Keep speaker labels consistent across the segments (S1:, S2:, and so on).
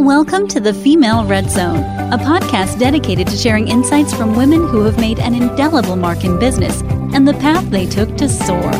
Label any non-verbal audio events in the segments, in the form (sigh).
S1: Welcome to the Female Red Zone, a podcast dedicated to sharing insights from women who have made an indelible mark in business and the path they took to soar.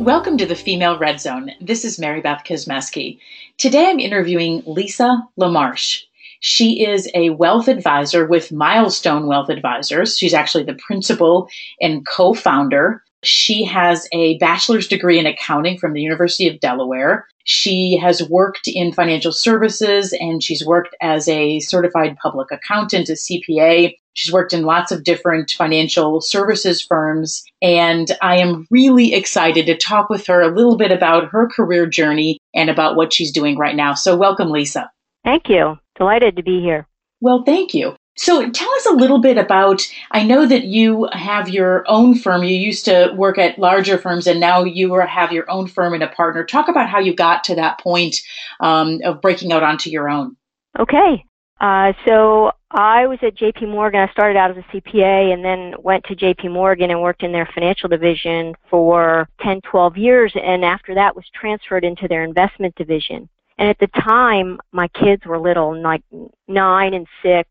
S2: Welcome to the Female Red Zone. This is Mary Beth Kosmeski. Today I'm interviewing Lisa LaMarche. She is a wealth advisor with Milestone Wealth Advisors. She's actually the principal and co founder. She has a bachelor's degree in accounting from the University of Delaware. She has worked in financial services and she's worked as a certified public accountant, a CPA. She's worked in lots of different financial services firms. And I am really excited to talk with her a little bit about her career journey and about what she's doing right now. So, welcome, Lisa.
S3: Thank you. Delighted to be here.
S2: Well, thank you. So tell us a little bit about. I know that you have your own firm. You used to work at larger firms, and now you have your own firm and a partner. Talk about how you got to that point um, of breaking out onto your own.
S3: Okay. Uh, so I was at J.P. Morgan. I started out as a CPA and then went to J.P. Morgan and worked in their financial division for 10, 12 years. And after that was transferred into their investment division. And at the time, my kids were little, like nine and six,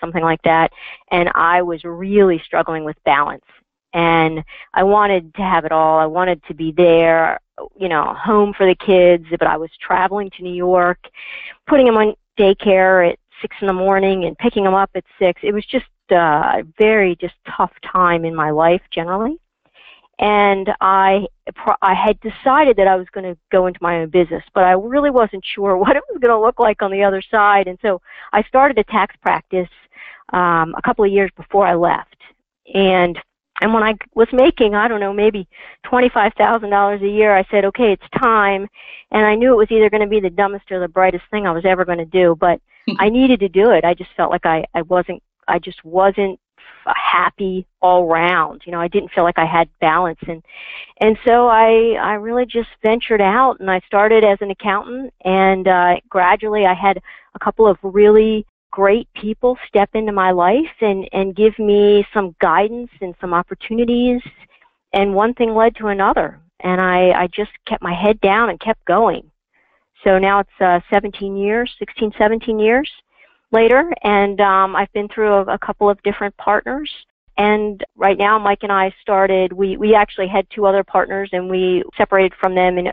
S3: something like that. And I was really struggling with balance. And I wanted to have it all. I wanted to be there, you know, home for the kids, but I was traveling to New York, putting them on daycare at six in the morning and picking them up at six. It was just a very just tough time in my life generally and I I had decided that I was going to go into my own business, but I really wasn't sure (laughs) what it was going to look like on the other side, and so I started a tax practice um, a couple of years before I left, and and when I was making I don't know maybe twenty five thousand dollars a year, I said okay it's time, and I knew it was either going to be the dumbest or the brightest thing I was ever going to do, but (laughs) I needed to do it. I just felt like I I wasn't I just wasn't happy all round. You know, I didn't feel like I had balance. And and so I I really just ventured out and I started as an accountant. And uh gradually I had a couple of really great people step into my life and and give me some guidance and some opportunities. And one thing led to another. And I I just kept my head down and kept going. So now it's uh 17 years, 16 17 years later, and um, I've been through a, a couple of different partners. And right now, Mike and I started, we, we actually had two other partners and we separated from them in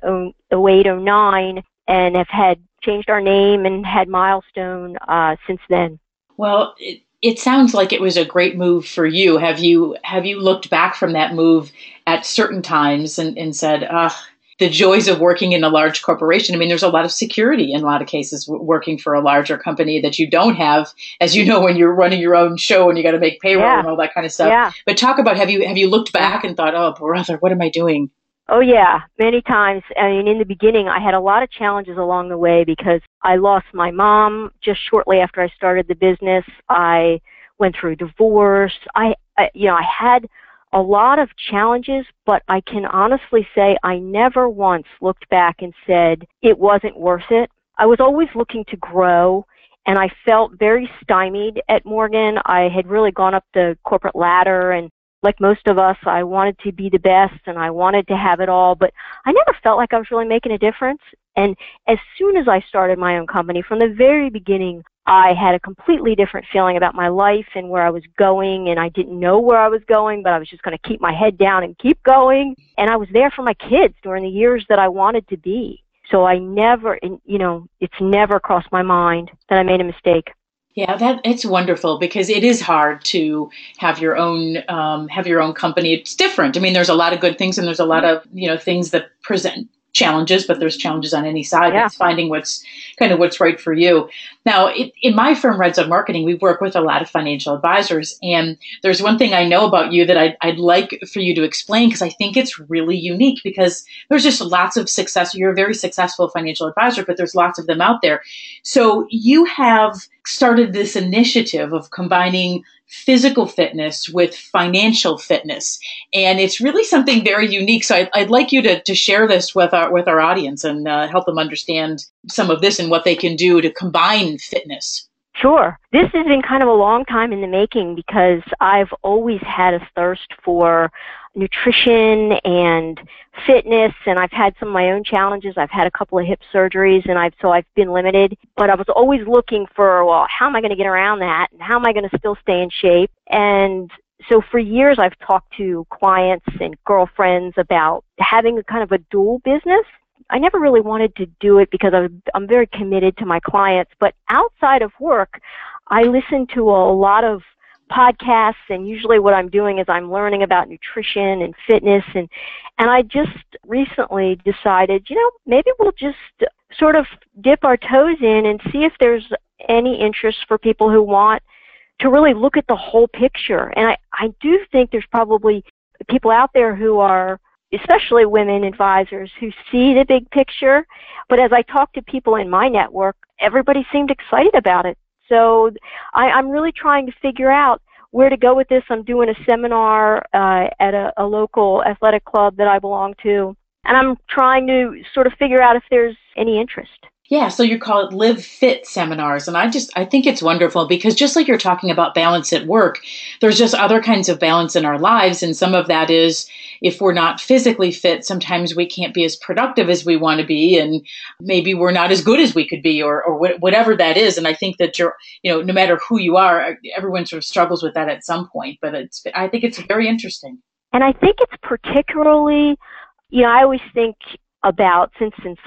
S3: 08, 09 and have had changed our name and had Milestone uh, since then.
S2: Well, it, it sounds like it was a great move for you. Have you have you looked back from that move at certain times and, and said, "Ah, the joys of working in a large corporation. I mean, there's a lot of security in a lot of cases working for a larger company that you don't have, as you know, when you're running your own show and you got to make payroll yeah. and all that kind of stuff.
S3: Yeah.
S2: But talk about have you have you looked back and thought, oh brother, what am I doing?
S3: Oh yeah, many times. I mean, in the beginning, I had a lot of challenges along the way because I lost my mom just shortly after I started the business. I went through a divorce. I, I you know, I had a lot of challenges, but I can honestly say I never once looked back and said it wasn't worth it. I was always looking to grow and I felt very stymied at Morgan. I had really gone up the corporate ladder and like most of us, I wanted to be the best and I wanted to have it all, but I never felt like I was really making a difference. And as soon as I started my own company, from the very beginning, I had a completely different feeling about my life and where I was going, and I didn't know where I was going, but I was just going to keep my head down and keep going. And I was there for my kids during the years that I wanted to be. So I never, you know, it's never crossed my mind that I made a mistake.
S2: Yeah, that it's wonderful because it is hard to have your own um, have your own company. It's different. I mean, there's a lot of good things and there's a lot of you know things that present challenges, but there's challenges on any side. Yeah. It's finding what's kind of what's right for you. Now, it, in my firm, Red Zone Marketing, we work with a lot of financial advisors, and there's one thing I know about you that I'd, I'd like for you to explain because I think it's really unique because there's just lots of success. You're a very successful financial advisor, but there's lots of them out there. So you have started this initiative of combining physical fitness with financial fitness. And it's really something very unique. So I'd, I'd like you to, to share this with our, with our audience and uh, help them understand some of this and what they can do to combine fitness.
S3: Sure. This has been kind of a long time in the making because I've always had a thirst for nutrition and fitness and I've had some of my own challenges. I've had a couple of hip surgeries and I've so I've been limited, but I was always looking for well, how am I going to get around that and how am I going to still stay in shape? And so for years I've talked to clients and girlfriends about having a kind of a dual business. I never really wanted to do it because I I'm very committed to my clients, but outside of work, I listen to a lot of podcasts and usually what I'm doing is I'm learning about nutrition and fitness and and I just recently decided, you know, maybe we'll just sort of dip our toes in and see if there's any interest for people who want to really look at the whole picture. And I, I do think there's probably people out there who are especially women advisors who see the big picture. But as I talk to people in my network, everybody seemed excited about it. So I, I'm really trying to figure out where to go with this. I'm doing a seminar uh, at a, a local athletic club that I belong to, and I'm trying to sort of figure out if there's any interest.
S2: Yeah, so you call it live fit seminars. And I just, I think it's wonderful because just like you're talking about balance at work, there's just other kinds of balance in our lives. And some of that is if we're not physically fit, sometimes we can't be as productive as we want to be. And maybe we're not as good as we could be or, or wh- whatever that is. And I think that you're, you know, no matter who you are, everyone sort of struggles with that at some point. But it's, I think it's very interesting.
S3: And I think it's particularly, you know, I always think about since since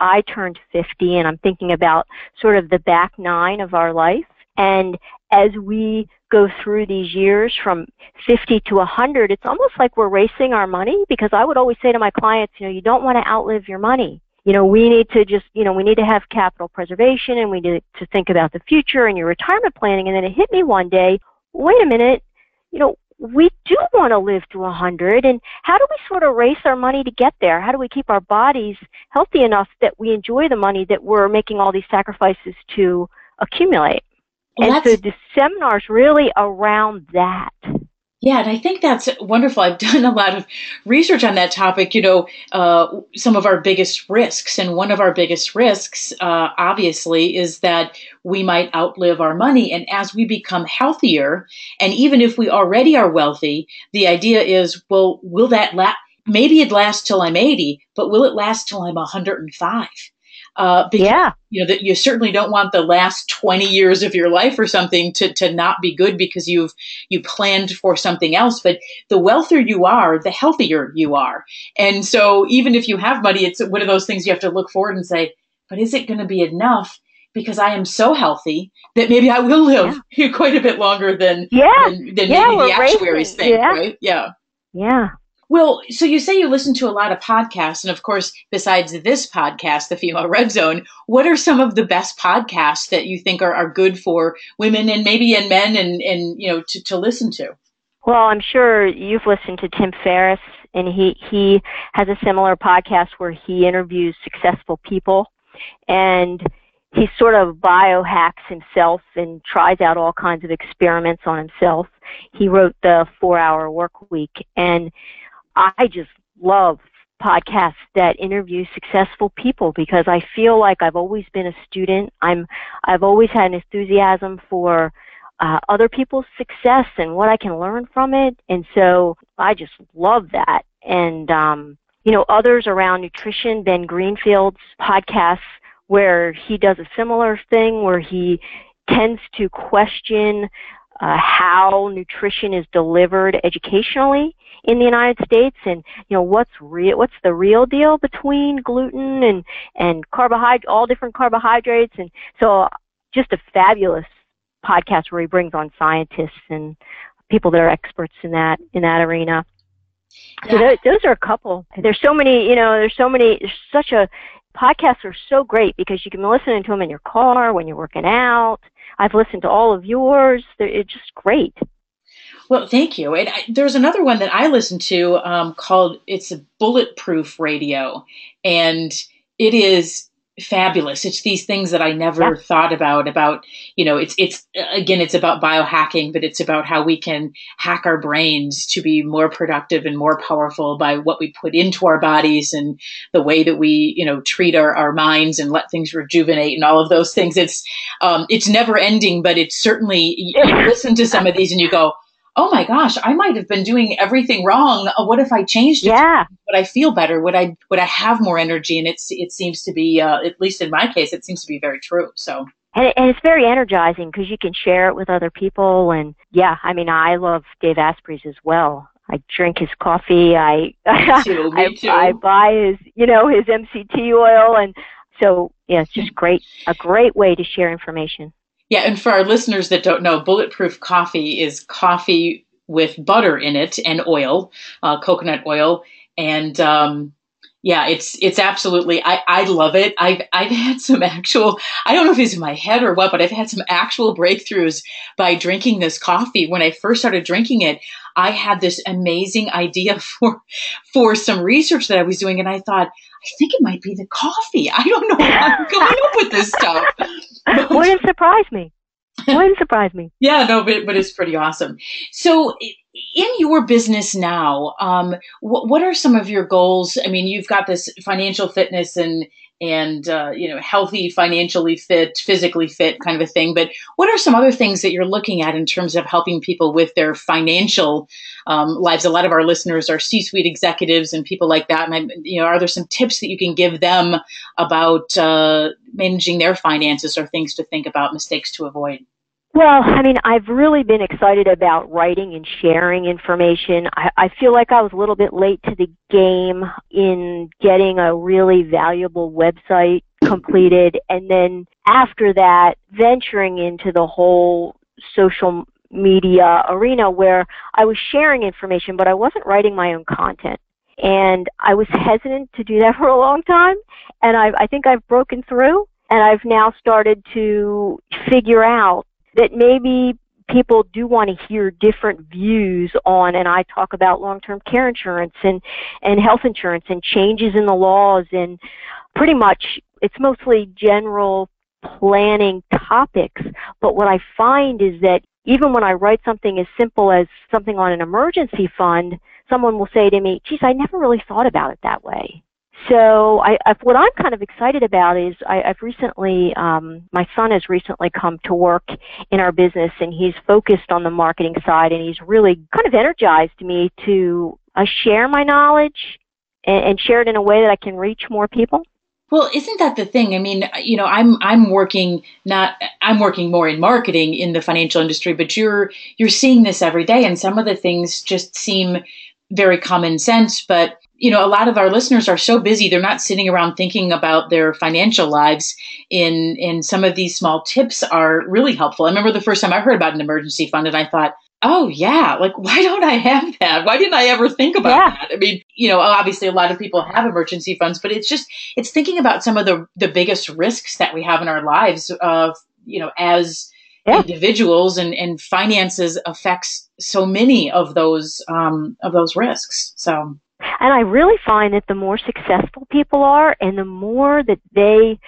S3: I turned 50 and I'm thinking about sort of the back nine of our life. And as we go through these years from 50 to 100, it's almost like we're racing our money because I would always say to my clients, you know, you don't want to outlive your money. You know, we need to just, you know, we need to have capital preservation and we need to think about the future and your retirement planning. And then it hit me one day, wait a minute, you know, we do want to live to 100 and how do we sort of race our money to get there? How do we keep our bodies healthy enough that we enjoy the money that we're making all these sacrifices to accumulate? Well, and so the seminars really around that
S2: yeah, and I think that's wonderful. I've done a lot of research on that topic. You know, uh, some of our biggest risks, and one of our biggest risks, uh, obviously, is that we might outlive our money. And as we become healthier, and even if we already are wealthy, the idea is, well, will that last? Maybe it lasts till I'm 80, but will it last till I'm 105?
S3: Uh, because, yeah.
S2: You know, that you certainly don't want the last 20 years of your life or something to, to not be good because you've, you planned for something else. But the wealthier you are, the healthier you are. And so even if you have money, it's one of those things you have to look forward and say, but is it going to be enough? Because I am so healthy that maybe I will live yeah. (laughs) quite a bit longer than,
S3: yeah.
S2: than, than yeah, maybe the actuaries racing. think, yeah. right? Yeah.
S3: Yeah.
S2: Well, so you say you listen to a lot of podcasts, and of course, besides this podcast, the Female Red Zone, what are some of the best podcasts that you think are, are good for women and maybe and men and, and you know to, to listen to?
S3: Well, I'm sure you've listened to Tim Ferriss, and he he has a similar podcast where he interviews successful people, and he sort of biohacks himself and tries out all kinds of experiments on himself. He wrote the Four Hour Work Week, and I just love podcasts that interview successful people because I feel like I've always been a student. I'm I've always had an enthusiasm for uh, other people's success and what I can learn from it, and so I just love that. And um, you know, others around nutrition, Ben Greenfield's podcasts where he does a similar thing where he tends to question uh, how nutrition is delivered educationally in the United States and you know what's real what's the real deal between gluten and and carbohydrate all different carbohydrates. And so just a fabulous podcast where he brings on scientists and people that are experts in that in that arena. Yeah. so those, those are a couple. There's so many you know there's so many there's such a podcasts are so great because you can listen to them in your car when you're working out I've listened to all of yours. They're, it's just great.
S2: Well, thank you. And I, there's another one that I listen to um, called it's a bulletproof radio, and it is fabulous. It's these things that I never yeah. thought about. About you know, it's it's again, it's about biohacking, but it's about how we can hack our brains to be more productive and more powerful by what we put into our bodies and the way that we you know treat our, our minds and let things rejuvenate and all of those things. It's um, it's never ending, but it's certainly you listen to some of these and you go oh my gosh, I might have been doing everything wrong. Uh, what if I changed it?
S3: Yeah.
S2: Would I feel better? Would I would I have more energy? And it's it seems to be uh, at least in my case, it seems to be very true. So.
S3: And, and it's very energizing because you can share it with other people. And yeah, I mean, I love Dave Asprey's as well. I drink his coffee. I (laughs)
S2: me too, me
S3: I,
S2: too.
S3: I buy his, you know, his MCT oil, and so yeah, it's just (laughs) great. A great way to share information.
S2: Yeah, and for our listeners that don't know, bulletproof coffee is coffee with butter in it and oil, uh, coconut oil, and um, yeah, it's it's absolutely. I I love it. I've I've had some actual. I don't know if it's in my head or what, but I've had some actual breakthroughs by drinking this coffee. When I first started drinking it, I had this amazing idea (laughs) for for some research that I was doing, and I thought, I think it might be the coffee. I don't know how I'm coming up with this stuff.
S3: Wouldn't surprise me. Wouldn't surprise me. (laughs)
S2: Yeah, no, but but it's pretty awesome. So, in your business now, um, what what are some of your goals? I mean, you've got this financial fitness and and uh, you know healthy, financially fit, physically fit kind of a thing. But what are some other things that you're looking at in terms of helping people with their financial um, lives? A lot of our listeners are C-suite executives and people like that. And I, you know, are there some tips that you can give them about uh, managing their finances or things to think about, mistakes to avoid?
S3: Well, I mean, I've really been excited about writing and sharing information. I, I feel like I was a little bit late to the game in getting a really valuable website completed, and then after that, venturing into the whole social media arena where I was sharing information, but I wasn't writing my own content. And I was hesitant to do that (laughs) for a long time, and I, I think I've broken through, and I've now started to figure out that maybe people do want to hear different views on and I talk about long-term care insurance and and health insurance and changes in the laws and pretty much it's mostly general planning topics. But what I find is that even when I write something as simple as something on an emergency fund someone will say to me geez I never really thought about it that way so I, I, what I'm kind of excited about is I, I've recently, um, my son has recently come to work in our business, and he's focused on the marketing side, and he's really kind of energized me to uh, share my knowledge and, and share it in a way that I can reach more people.
S2: Well, isn't that the thing? I mean, you know, I'm I'm working not I'm working more in marketing in the financial industry, but you're you're seeing this every day and some of the things just seem very common sense, but you know, a lot of our listeners are so busy, they're not sitting around thinking about their financial lives. In, in some of these small tips are really helpful. I remember the first time I heard about an emergency fund and I thought, oh yeah, like (laughs) why don't I have that? Why didn't I ever think about yeah. that? I mean, you know, obviously a lot of people have emergency funds, but it's just, it's thinking about some of the, the biggest risks that we have in our lives, uh, you know, as, yeah. individuals and, and finances affects so many of those um, of those risks. So
S3: and I really find that the more successful people are and the more that they,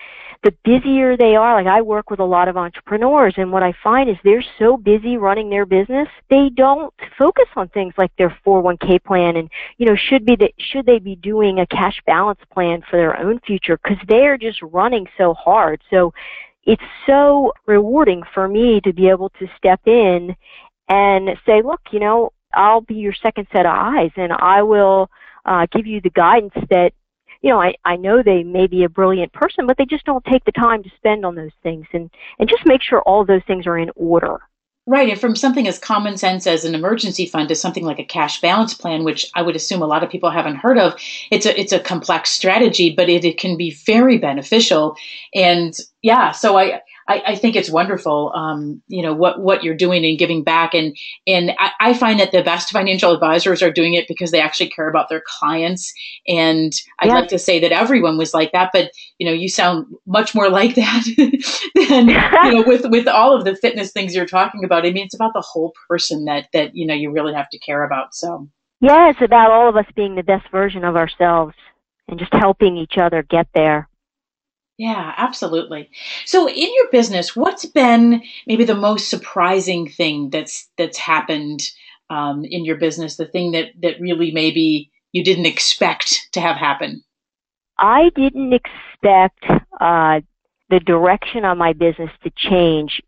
S3: the busier they are, like I work with a lot of entrepreneurs and what I find is they're so busy running their business, they don't focus on things like their 401k plan and, you know, should be that, should they be doing a cash balance plan for their own future because they are just running so hard. So it's so rewarding for me to be able to step in and say, look, you know, I'll be your second set of eyes and I will uh, give you the guidance that you know I, I know they may be a brilliant person but they just don't take the time to spend on those things and and just make sure all those things are in order
S2: Right, and from something as common sense as an emergency fund to something like a cash balance plan, which I would assume a lot of people haven't heard of, it's a it's a complex strategy, but it, it can be very beneficial. And yeah, so I I, I think it's wonderful, um, you know, what, what you're doing and giving back. And, and I, I, find that the best financial advisors are doing it because they actually care about their clients. And I'd yeah. like to say that everyone was like that, but, you know, you sound much more like that (laughs) than, you know, with, with all of the fitness things you're talking about. I mean, it's about the whole person that, that, you know, you really have to care about. So.
S3: Yeah, it's about all of us being the best version of ourselves and just helping each other get there.
S2: Yeah, absolutely. So in your business, what's been maybe the most surprising thing that's that's happened um, in your business? The thing that that really maybe you didn't expect to have happen.
S3: I didn't expect uh, the direction of my business to change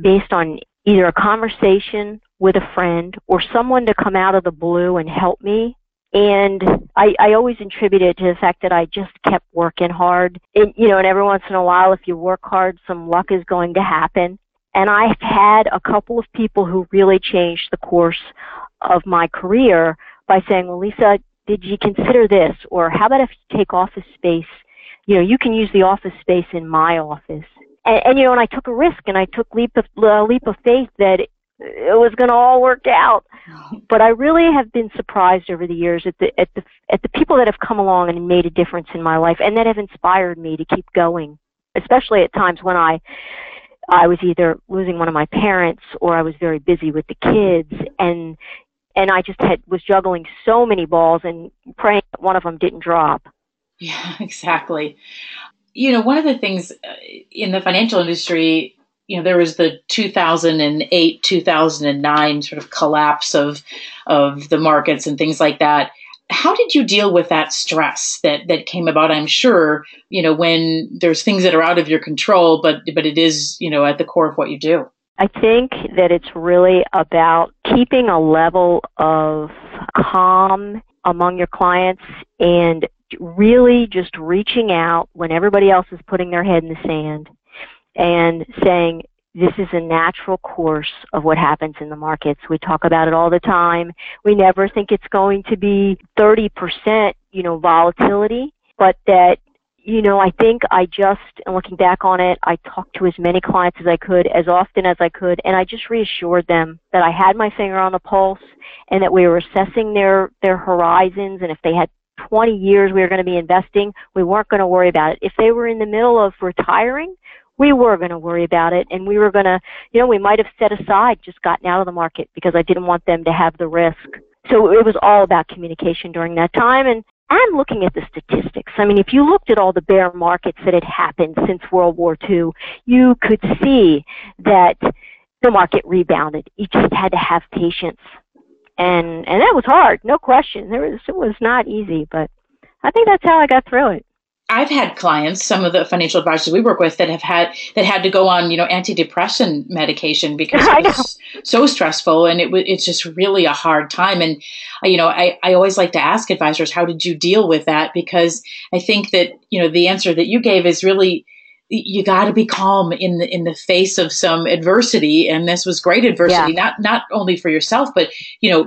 S3: based on either a conversation with a friend or someone to come out of the blue and help me. And I, I always attribute it to the fact that I just kept working hard. And, you know, and every once in a while, if you work hard, some luck is going to happen. And I've had a couple of people who really changed the course of my career by saying, well, Lisa, did you consider this? Or how about if you take office space? You know, you can use the office space in my office. And, and you know, and I took a risk and I took leap of, a leap of faith that it was going to all work out. (laughs) But I really have been surprised over the years at the at the at the people that have come along and made a difference in my life and that have inspired me to keep going, especially at times when I I was either losing one of my parents or I was very busy with the kids and and I just had was juggling so many balls and praying that one of them didn't drop. (laughs)
S2: Yeah, exactly. You know, one of the things uh, in the financial industry you know there was the 2008 2009 sort of collapse of of the markets and things like that. How did you deal with that stress that that came about? I'm sure you know when there's things that are out of your control but but it is you know at the core of what you do.
S3: I think that it's really about keeping a level of calm among your clients and really just reaching out when everybody else is putting their head in the sand and saying this is a natural course of what happens in the markets. We talk about it all the time. We never think it's going to be 30%, you know, volatility, but that you know, I think I just, and looking back on it, I talked to as many clients as I could, as often as I could, and I just reassured them that I had my finger on the pulse and that we were assessing their, their horizons, and if they had 20 years we were going to be investing, we weren't going to worry about it. If they were in the middle of retiring, we were going to worry about it and we were going to, you know, we might have set aside just gotten out of the market because I didn't want them to have the risk. So it was all about communication during that time and and looking at the statistics. I mean, if you looked at all the bear markets that had happened since World War II, you could see that the market rebounded. You just had to have patience. And and that was hard, no question. There was it was not easy, but I think that's how I got through it.
S2: I've had clients, some of the financial advisors we work with, that have had that had to go on, you know, antidepressant medication because (laughs) it was so stressful, and it was it's just really a hard time. And you know, I I always like to ask advisors, how did you deal with that? Because I think that you know the answer that you gave is really you got to be calm in the in the face of some adversity, and this was great adversity, yeah. not not only for yourself, but you know,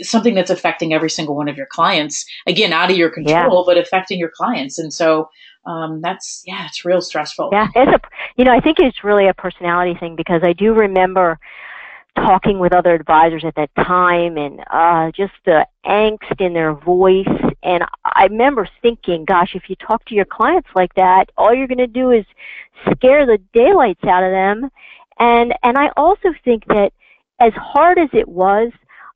S2: something that's affecting every single one of your clients again out of your control yeah. but affecting your clients. And so um, that's yeah it's real stressful.
S3: Yeah it's a you know i think it's really a personality thing because i do remember talking with other advisors at that time and uh, just the angst in their voice. And i remember thinking gosh if you talk to your clients like that all you're going to do is scare the daylights out of them. And and i also think that as hard as it was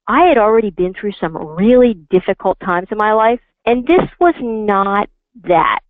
S3: I had already been through some really difficult times in my life, and this was not that.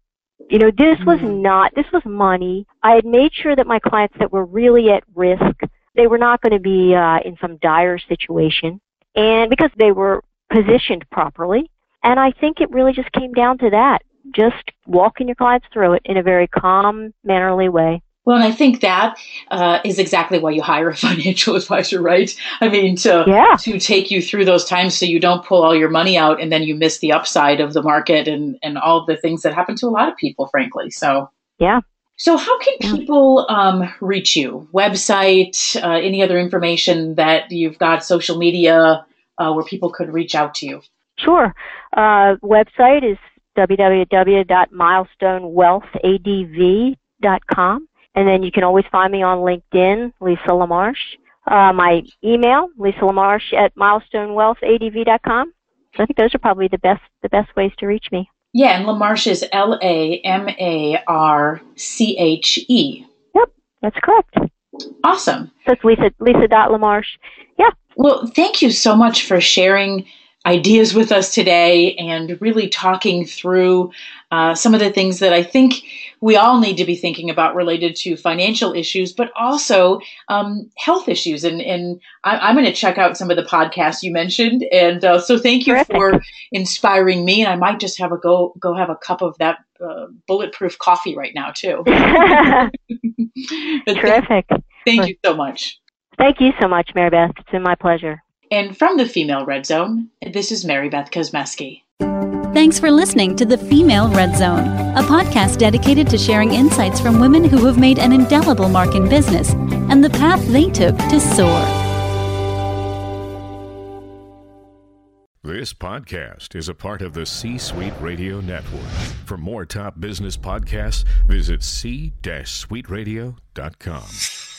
S3: You know, this was mm-hmm. not, this was money. I had made sure that my clients that were really at risk, they were not going to be uh, in some dire situation, and because they were positioned properly. And I think it really just came down to that. Just walking your clients through it in a very calm, mannerly way.
S2: Well, and I think that uh, is exactly why you hire a (laughs) financial advisor, right? I mean, to
S3: yeah.
S2: to take you through those times so you don't pull all your money out and then you miss the upside of the market and and all the things that happen to a lot of people, frankly. So
S3: yeah.
S2: So how can people um, reach you? Website, uh, any other information that you've got, social media, uh, where people could reach out to you?
S3: Sure. Uh, website is www.milestonewealthadv.com. And then you can always find me on LinkedIn, Lisa LaMarche. Uh, my email, Lisa LaMarche at milestonewealthadv.com. So I think those are probably the best the best ways to reach me.
S2: Yeah, and LaMarche is L A M A R C H E.
S3: Yep, that's correct.
S2: Awesome.
S3: So it's Lisa Lisa dot LaMarche. Yeah.
S2: Well, thank you so much for sharing ideas with us today and really talking through uh, some of the things that I think we all need to be thinking about related to financial issues, but also um, health issues. And, and I, am going to check out some of the podcasts you mentioned. And uh, so thank you Terrific. for inspiring me. And I might just have a go go have a cup of that uh, bulletproof coffee right now too. (laughs) (laughs)
S3: Terrific.
S2: Thank you so much.
S3: Thank you so much, Mary Beth. It's been my pleasure.
S2: And from the Female Red Zone, this is Mary Beth Kosmeski.
S1: Thanks for listening to the Female Red Zone, a podcast dedicated to sharing insights from women who have made an indelible mark in business and the path they took to soar.
S4: This podcast is a part of the C Suite Radio Network. For more top business podcasts, visit c-suiteradio.com.